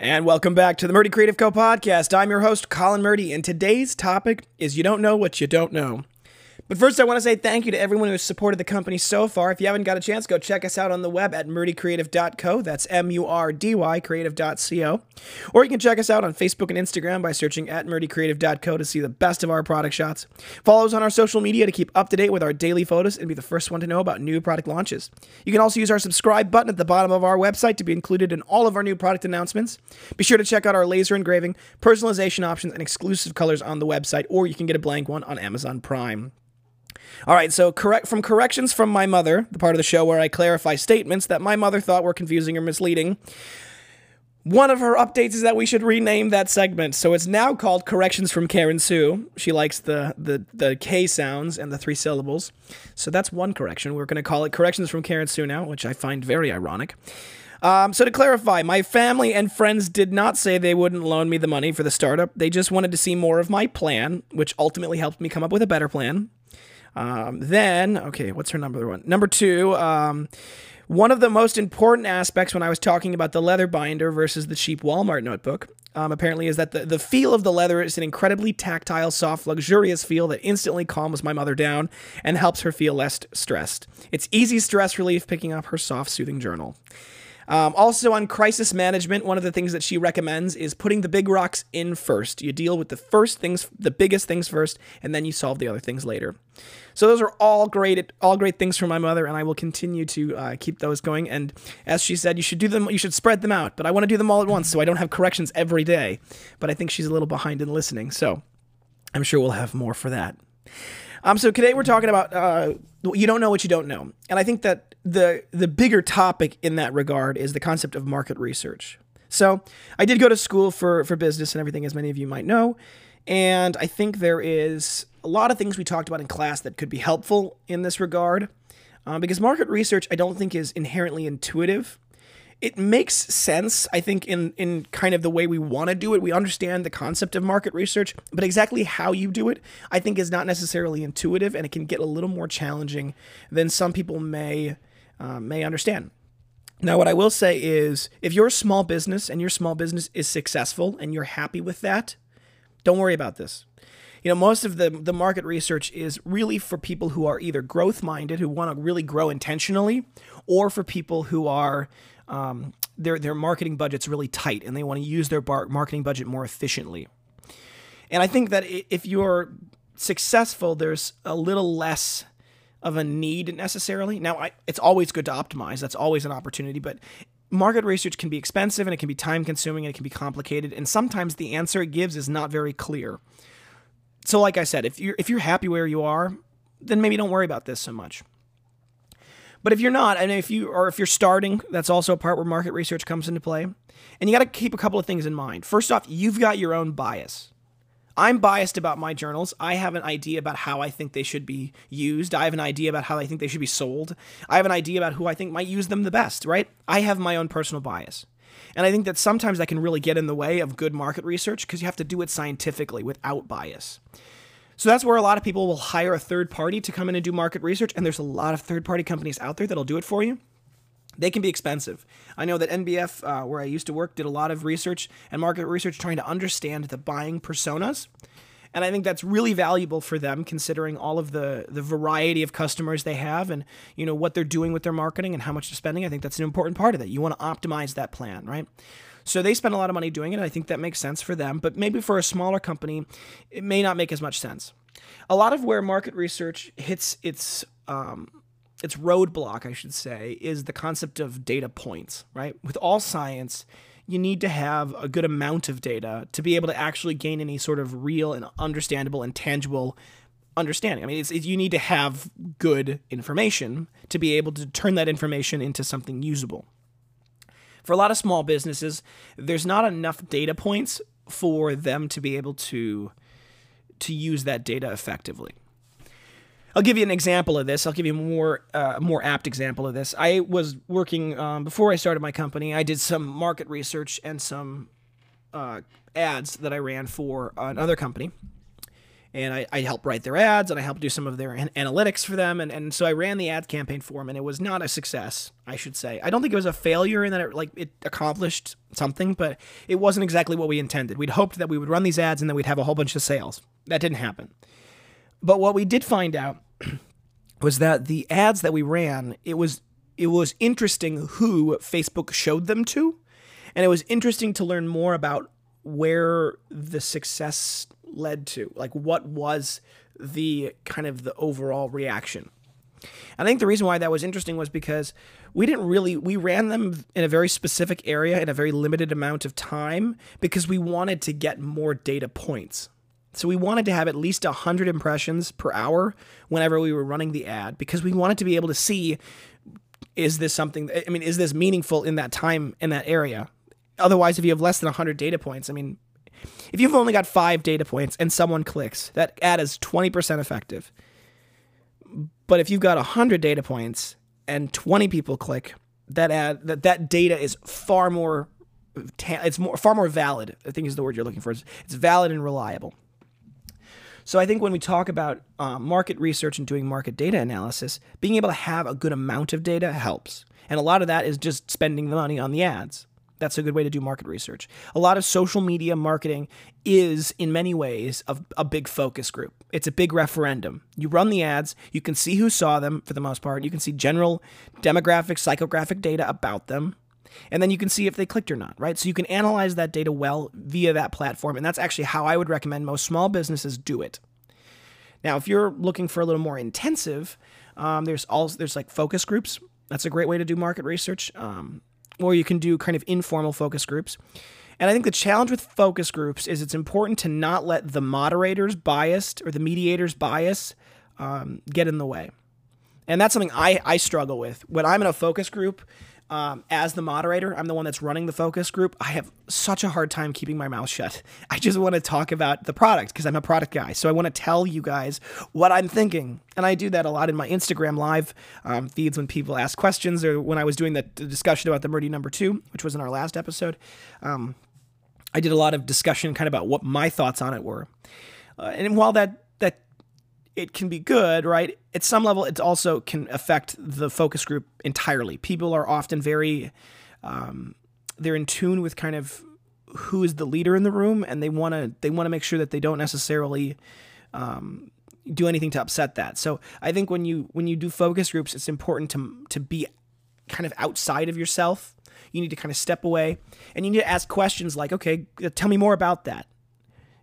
And welcome back to the Murdy Creative Co podcast. I'm your host, Colin Murdy, and today's topic is You Don't Know What You Don't Know. But first, I want to say thank you to everyone who has supported the company so far. If you haven't got a chance, go check us out on the web at murdycreative.co. That's M U R D Y creative.co. Or you can check us out on Facebook and Instagram by searching at murdycreative.co to see the best of our product shots. Follow us on our social media to keep up to date with our daily photos and be the first one to know about new product launches. You can also use our subscribe button at the bottom of our website to be included in all of our new product announcements. Be sure to check out our laser engraving, personalization options, and exclusive colors on the website, or you can get a blank one on Amazon Prime. All right, so correct from corrections from my mother, the part of the show where I clarify statements that my mother thought were confusing or misleading. One of her updates is that we should rename that segment. So it's now called Corrections from Karen Sue. She likes the the the K sounds and the three syllables. So that's one correction. We're going to call it Corrections from Karen Sue now, which I find very ironic. Um, so to clarify, my family and friends did not say they wouldn't loan me the money for the startup. They just wanted to see more of my plan, which ultimately helped me come up with a better plan. Um, then, okay, what's her number one? Number two, um, one of the most important aspects when I was talking about the leather binder versus the cheap Walmart notebook, um, apparently, is that the, the feel of the leather is an incredibly tactile, soft, luxurious feel that instantly calms my mother down and helps her feel less stressed. It's easy stress relief picking up her soft, soothing journal. Um, also, on crisis management, one of the things that she recommends is putting the big rocks in first. You deal with the first things, the biggest things first, and then you solve the other things later. So those are all great, all great things for my mother, and I will continue to uh, keep those going. And as she said, you should do them, you should spread them out. But I want to do them all at once, so I don't have corrections every day. But I think she's a little behind in listening, so I'm sure we'll have more for that. Um, so today we're talking about uh, you don't know what you don't know, and I think that the the bigger topic in that regard is the concept of market research. So I did go to school for for business and everything, as many of you might know, and I think there is a lot of things we talked about in class that could be helpful in this regard, uh, because market research I don't think is inherently intuitive it makes sense, I think, in in kind of the way we want to do it. We understand the concept of market research, but exactly how you do it, I think, is not necessarily intuitive, and it can get a little more challenging than some people may uh, may understand. Now, what I will say is, if you're a small business and your small business is successful and you're happy with that, don't worry about this. You know, most of the the market research is really for people who are either growth minded, who want to really grow intentionally, or for people who are um, their their marketing budget's really tight and they want to use their bar- marketing budget more efficiently. And I think that if you're successful, there's a little less of a need necessarily. Now, I, it's always good to optimize. That's always an opportunity, but market research can be expensive and it can be time consuming and it can be complicated and sometimes the answer it gives is not very clear. So like I said, if you're if you're happy where you are, then maybe don't worry about this so much. But if you're not, and if you or if you're starting, that's also a part where market research comes into play. And you got to keep a couple of things in mind. First off, you've got your own bias. I'm biased about my journals. I have an idea about how I think they should be used. I have an idea about how I think they should be sold. I have an idea about who I think might use them the best, right? I have my own personal bias. And I think that sometimes that can really get in the way of good market research because you have to do it scientifically without bias. So that's where a lot of people will hire a third party to come in and do market research. And there's a lot of third party companies out there that'll do it for you. They can be expensive. I know that NBF, uh, where I used to work, did a lot of research and market research trying to understand the buying personas. And I think that's really valuable for them considering all of the the variety of customers they have and you know what they're doing with their marketing and how much they're spending. I think that's an important part of that. You want to optimize that plan, right? So they spend a lot of money doing it. I think that makes sense for them, but maybe for a smaller company, it may not make as much sense. A lot of where market research hits its um, its roadblock, I should say, is the concept of data points. Right, with all science, you need to have a good amount of data to be able to actually gain any sort of real and understandable and tangible understanding. I mean, it's, you need to have good information to be able to turn that information into something usable for a lot of small businesses, there's not enough data points for them to be able to to use that data effectively. I'll give you an example of this. I'll give you a more uh, more apt example of this. I was working um, before I started my company. I did some market research and some uh, ads that I ran for another company, and I, I helped write their ads and I helped do some of their an- analytics for them. And, and so I ran the ad campaign for them and it was not a success, I should say. I don't think it was a failure in that it like it accomplished something, but it wasn't exactly what we intended. We'd hoped that we would run these ads and then we'd have a whole bunch of sales. That didn't happen. But what we did find out was that the ads that we ran, it was it was interesting who Facebook showed them to. And it was interesting to learn more about where the success led to. Like what was the kind of the overall reaction. I think the reason why that was interesting was because we didn't really we ran them in a very specific area in a very limited amount of time because we wanted to get more data points. So we wanted to have at least 100 impressions per hour whenever we were running the ad because we wanted to be able to see is this something I mean is this meaningful in that time in that area? Otherwise if you have less than 100 data points, I mean if you've only got 5 data points and someone clicks, that ad is 20% effective. But if you've got 100 data points and 20 people click, that ad that that data is far more it's more far more valid. I think is the word you're looking for. It's, it's valid and reliable. So I think when we talk about uh, market research and doing market data analysis, being able to have a good amount of data helps. And a lot of that is just spending the money on the ads. That's a good way to do market research. A lot of social media marketing is, in many ways, a, a, big focus group. It's a big referendum. You run the ads, you can see who saw them for the most part, you can see general demographic, psychographic data about them, and then you can see if they clicked or not, right? So you can analyze that data well via that platform, and that's actually how I would recommend most small businesses do it. Now, if you're looking for a little more intensive, um, there's also there's like focus groups. That's a great way to do market research, um, or you can do kind of informal focus groups. And I think the challenge with focus groups is it's important to not let the moderator's biased or the mediator's bias um, get in the way. And that's something I, I struggle with. When I'm in a focus group, um, as the moderator, I'm the one that's running the focus group. I have such a hard time keeping my mouth shut. I just want to talk about the product because I'm a product guy. So I want to tell you guys what I'm thinking. And I do that a lot in my Instagram live um, feeds when people ask questions or when I was doing the, discussion about the Murdy number two, which was in our last episode. Um, I did a lot of discussion kind of about what my thoughts on it were. Uh, and while that, that it can be good, right? At some level, it also can affect the focus group entirely. People are often very, um, they're in tune with kind of who is the leader in the room, and they want to they want to make sure that they don't necessarily um, do anything to upset that. So I think when you when you do focus groups, it's important to to be kind of outside of yourself. You need to kind of step away, and you need to ask questions like, "Okay, tell me more about that."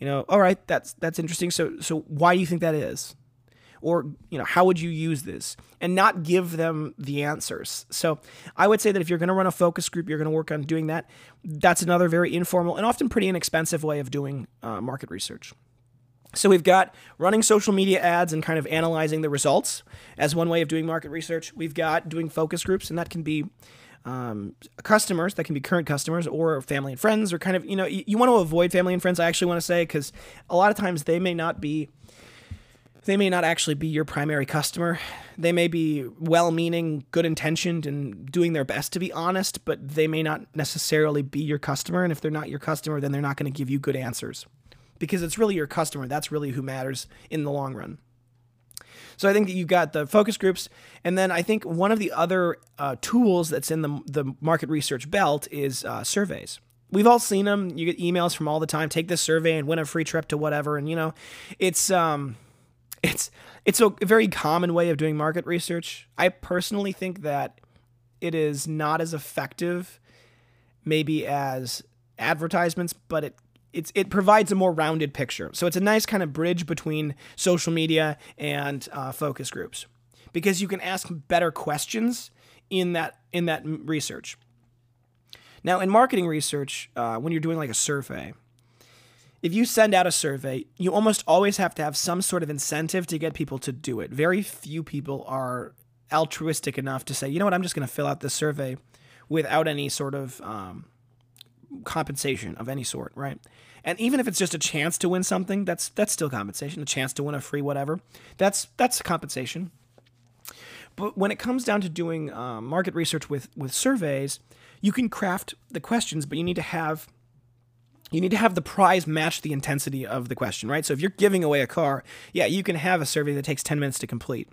You know, all right, that's that's interesting. So so why do you think that is? Or, you know, how would you use this? And not give them the answers. So I would say that if you're going to run a focus group, you're going to work on doing that. That's another very informal and often pretty inexpensive way of doing uh, market research. So we've got running social media ads and kind of analyzing the results as one way of doing market research. We've got doing focus groups, and that can be um, customers that can be current customers or family and friends or kind of you know you, you want to avoid family and friends i actually want to say because a lot of times they may not be they may not actually be your primary customer. They may be well-meaning good intentioned and doing their best to be honest but they may not necessarily be your customer and if they're not your customer then they're not going to give you good answers. Because it's really your customer that's really who matters in the long run so I think that you've got the focus groups, and then I think one of the other uh, tools that's in the the market research belt is uh, surveys. We've all seen them. You get emails from all the time. Take this survey and win a free trip to whatever. And you know, it's um, it's it's a very common way of doing market research. I personally think that it is not as effective, maybe as advertisements, but it it's it provides a more rounded picture. So it's a nice kind of bridge between social media and uh, focus groups because you can ask better questions in that in that research. Now, in marketing research, uh, when you're doing like a survey, if you send out a survey, you almost always have to have some sort of incentive to get people to do it. Very few people are altruistic enough to say, you know what, I'm just going to fill out this survey without any sort of um, compensation of any sort, right? And even if it's just a chance to win something, that's that's still compensation. A chance to win a free whatever, that's that's compensation. But when it comes down to doing um, market research with with surveys, you can craft the questions, but you need to have you need to have the prize match the intensity of the question, right? So if you're giving away a car, yeah, you can have a survey that takes 10 minutes to complete.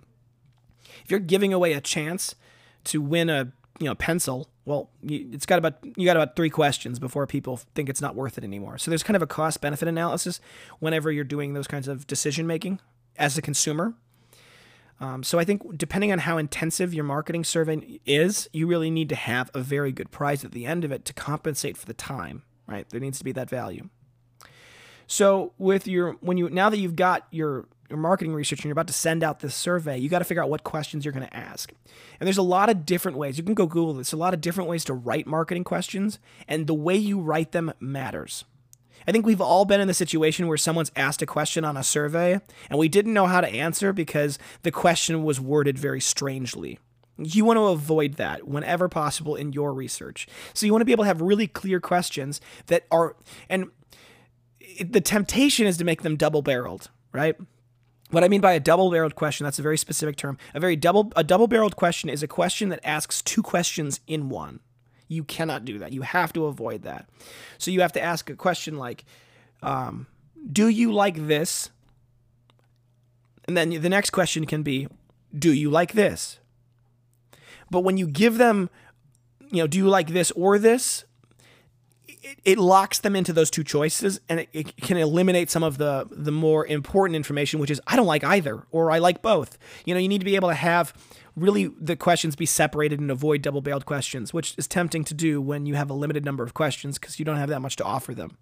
If you're giving away a chance to win a you know pencil, well, you, it's got about you got about three questions before people think it's not worth it anymore. So there's kind of a cost benefit analysis whenever you're doing those kinds of decision making as a consumer. Um, so I think depending on how intensive your marketing survey is, you really need to have a very good prize at the end of it to compensate for the time. Right? There needs to be that value. So with your when you now that you've got your your marketing research and you're about to send out this survey, you got to figure out what questions you're going to ask. And there's a lot of different ways. You can go Google this. A lot of different ways to write marketing questions, and the way you write them matters. I think we've all been in the situation where someone's asked a question on a survey and we didn't know how to answer because the question was worded very strangely. You want to avoid that whenever possible in your research. So you want to be able to have really clear questions that are, and the temptation is to make them double barreled, right? What I mean by a double-barreled question, that's a very specific term. A very double a double-barreled question is a question that asks two questions in one. You cannot do that. You have to avoid that. So you have to ask a question like, um, "Do you like this?" And then the next question can be, "Do you like this?" But when you give them, you know, "Do you like this or this?" It, it, locks them into those two choices and it, it, can eliminate some of the the more important information which is i don't like either or i like both you know you need to be able to have really the questions be separated and avoid double barreled questions which is tempting to do when you have a limited number of questions because you don't have that much to offer them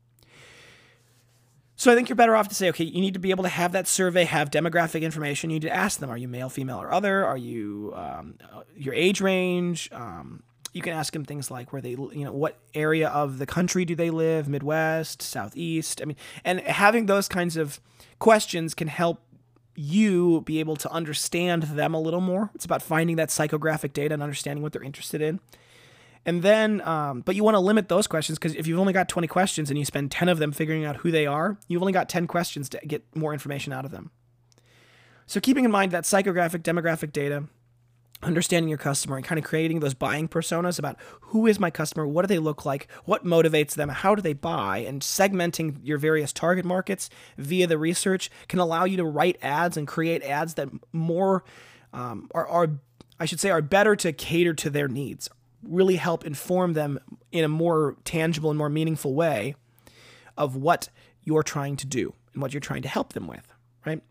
so I think you're better off to say, okay, you need to be able to have that survey have demographic information. You need to ask them: Are you male, female, or other? Are you um, your age range? Um, you can ask them things like where they, you know, what area of the country do they live, Midwest, Southeast. I mean, and having those kinds of questions can help you be able to understand them a little more. It's about finding that psychographic data and understanding what they're interested in. And then, um, but you want to limit those questions because if you've only got 20 questions and you spend 10 of them figuring out who they are, you've only got 10 questions to get more information out of them. So, keeping in mind that psychographic demographic data understanding your customer and kind of creating those buying personas about who is my customer, what do they look like, what motivates them, how do they buy, and segmenting your various target markets via the research can allow you to write ads and create ads that more um, are, are, I should say, are better to cater to their needs, really help inform them in a more tangible and more meaningful way of what you're trying to do and what you're trying to help them with, right?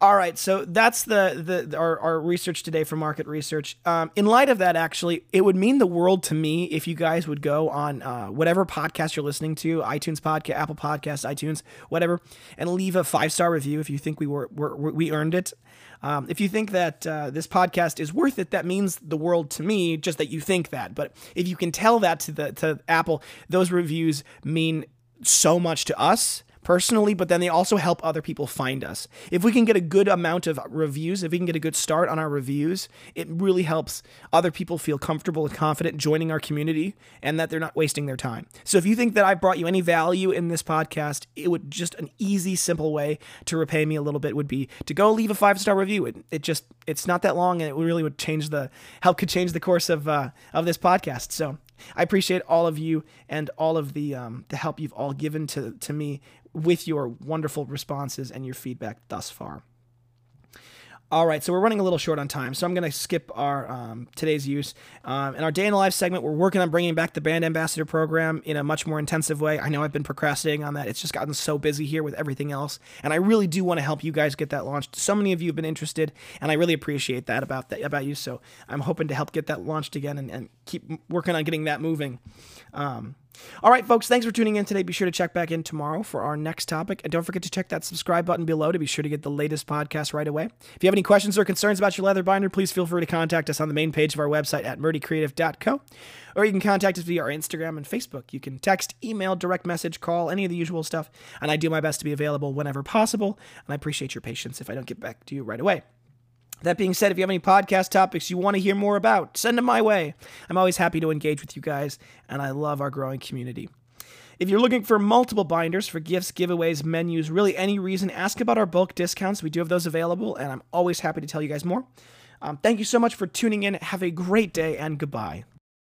All right, so that's the the our, our research today for market research. Um, in light of that, actually, it would mean the world to me if you guys would go on uh, whatever podcast you're listening to, iTunes podcast, Apple Podcast, iTunes, whatever, and leave a five star review if you think we were, were we earned it. Um, if you think that uh, this podcast is worth it, that means the world to me. Just that you think that, but if you can tell that to the to Apple, those reviews mean so much to us personally, but then they also help other people find us. If we can get a good amount of reviews, if we can get a good start on our reviews, it really helps other people feel comfortable and confident joining our community and that they're not wasting their time. So if you think that I've brought you any value in this podcast, it would just an easy, simple way to repay me a little bit would be to go leave a five star review. It, it just it's not that long and it really would change the help could change the course of uh, of this podcast. So I appreciate all of you and all of the um, the help you've all given to to me with your wonderful responses and your feedback thus far. All right, so we're running a little short on time, so I'm going to skip our um, today's use. Um, in our day in the life segment, we're working on bringing back the band ambassador program in a much more intensive way. I know I've been procrastinating on that; it's just gotten so busy here with everything else, and I really do want to help you guys get that launched. So many of you have been interested, and I really appreciate that about that about you. So I'm hoping to help get that launched again and, and keep working on getting that moving. Um, all right, folks, thanks for tuning in today. Be sure to check back in tomorrow for our next topic. And don't forget to check that subscribe button below to be sure to get the latest podcast right away. If you have any questions or concerns about your leather binder, please feel free to contact us on the main page of our website at murdycreative.co. Or you can contact us via our Instagram and Facebook. You can text, email, direct message, call, any of the usual stuff. And I do my best to be available whenever possible. And I appreciate your patience if I don't get back to you right away. That being said, if you have any podcast topics you want to hear more about, send them my way. I'm always happy to engage with you guys, and I love our growing community. If you're looking for multiple binders for gifts, giveaways, menus, really any reason, ask about our bulk discounts. We do have those available, and I'm always happy to tell you guys more. Um, thank you so much for tuning in. Have a great day, and goodbye.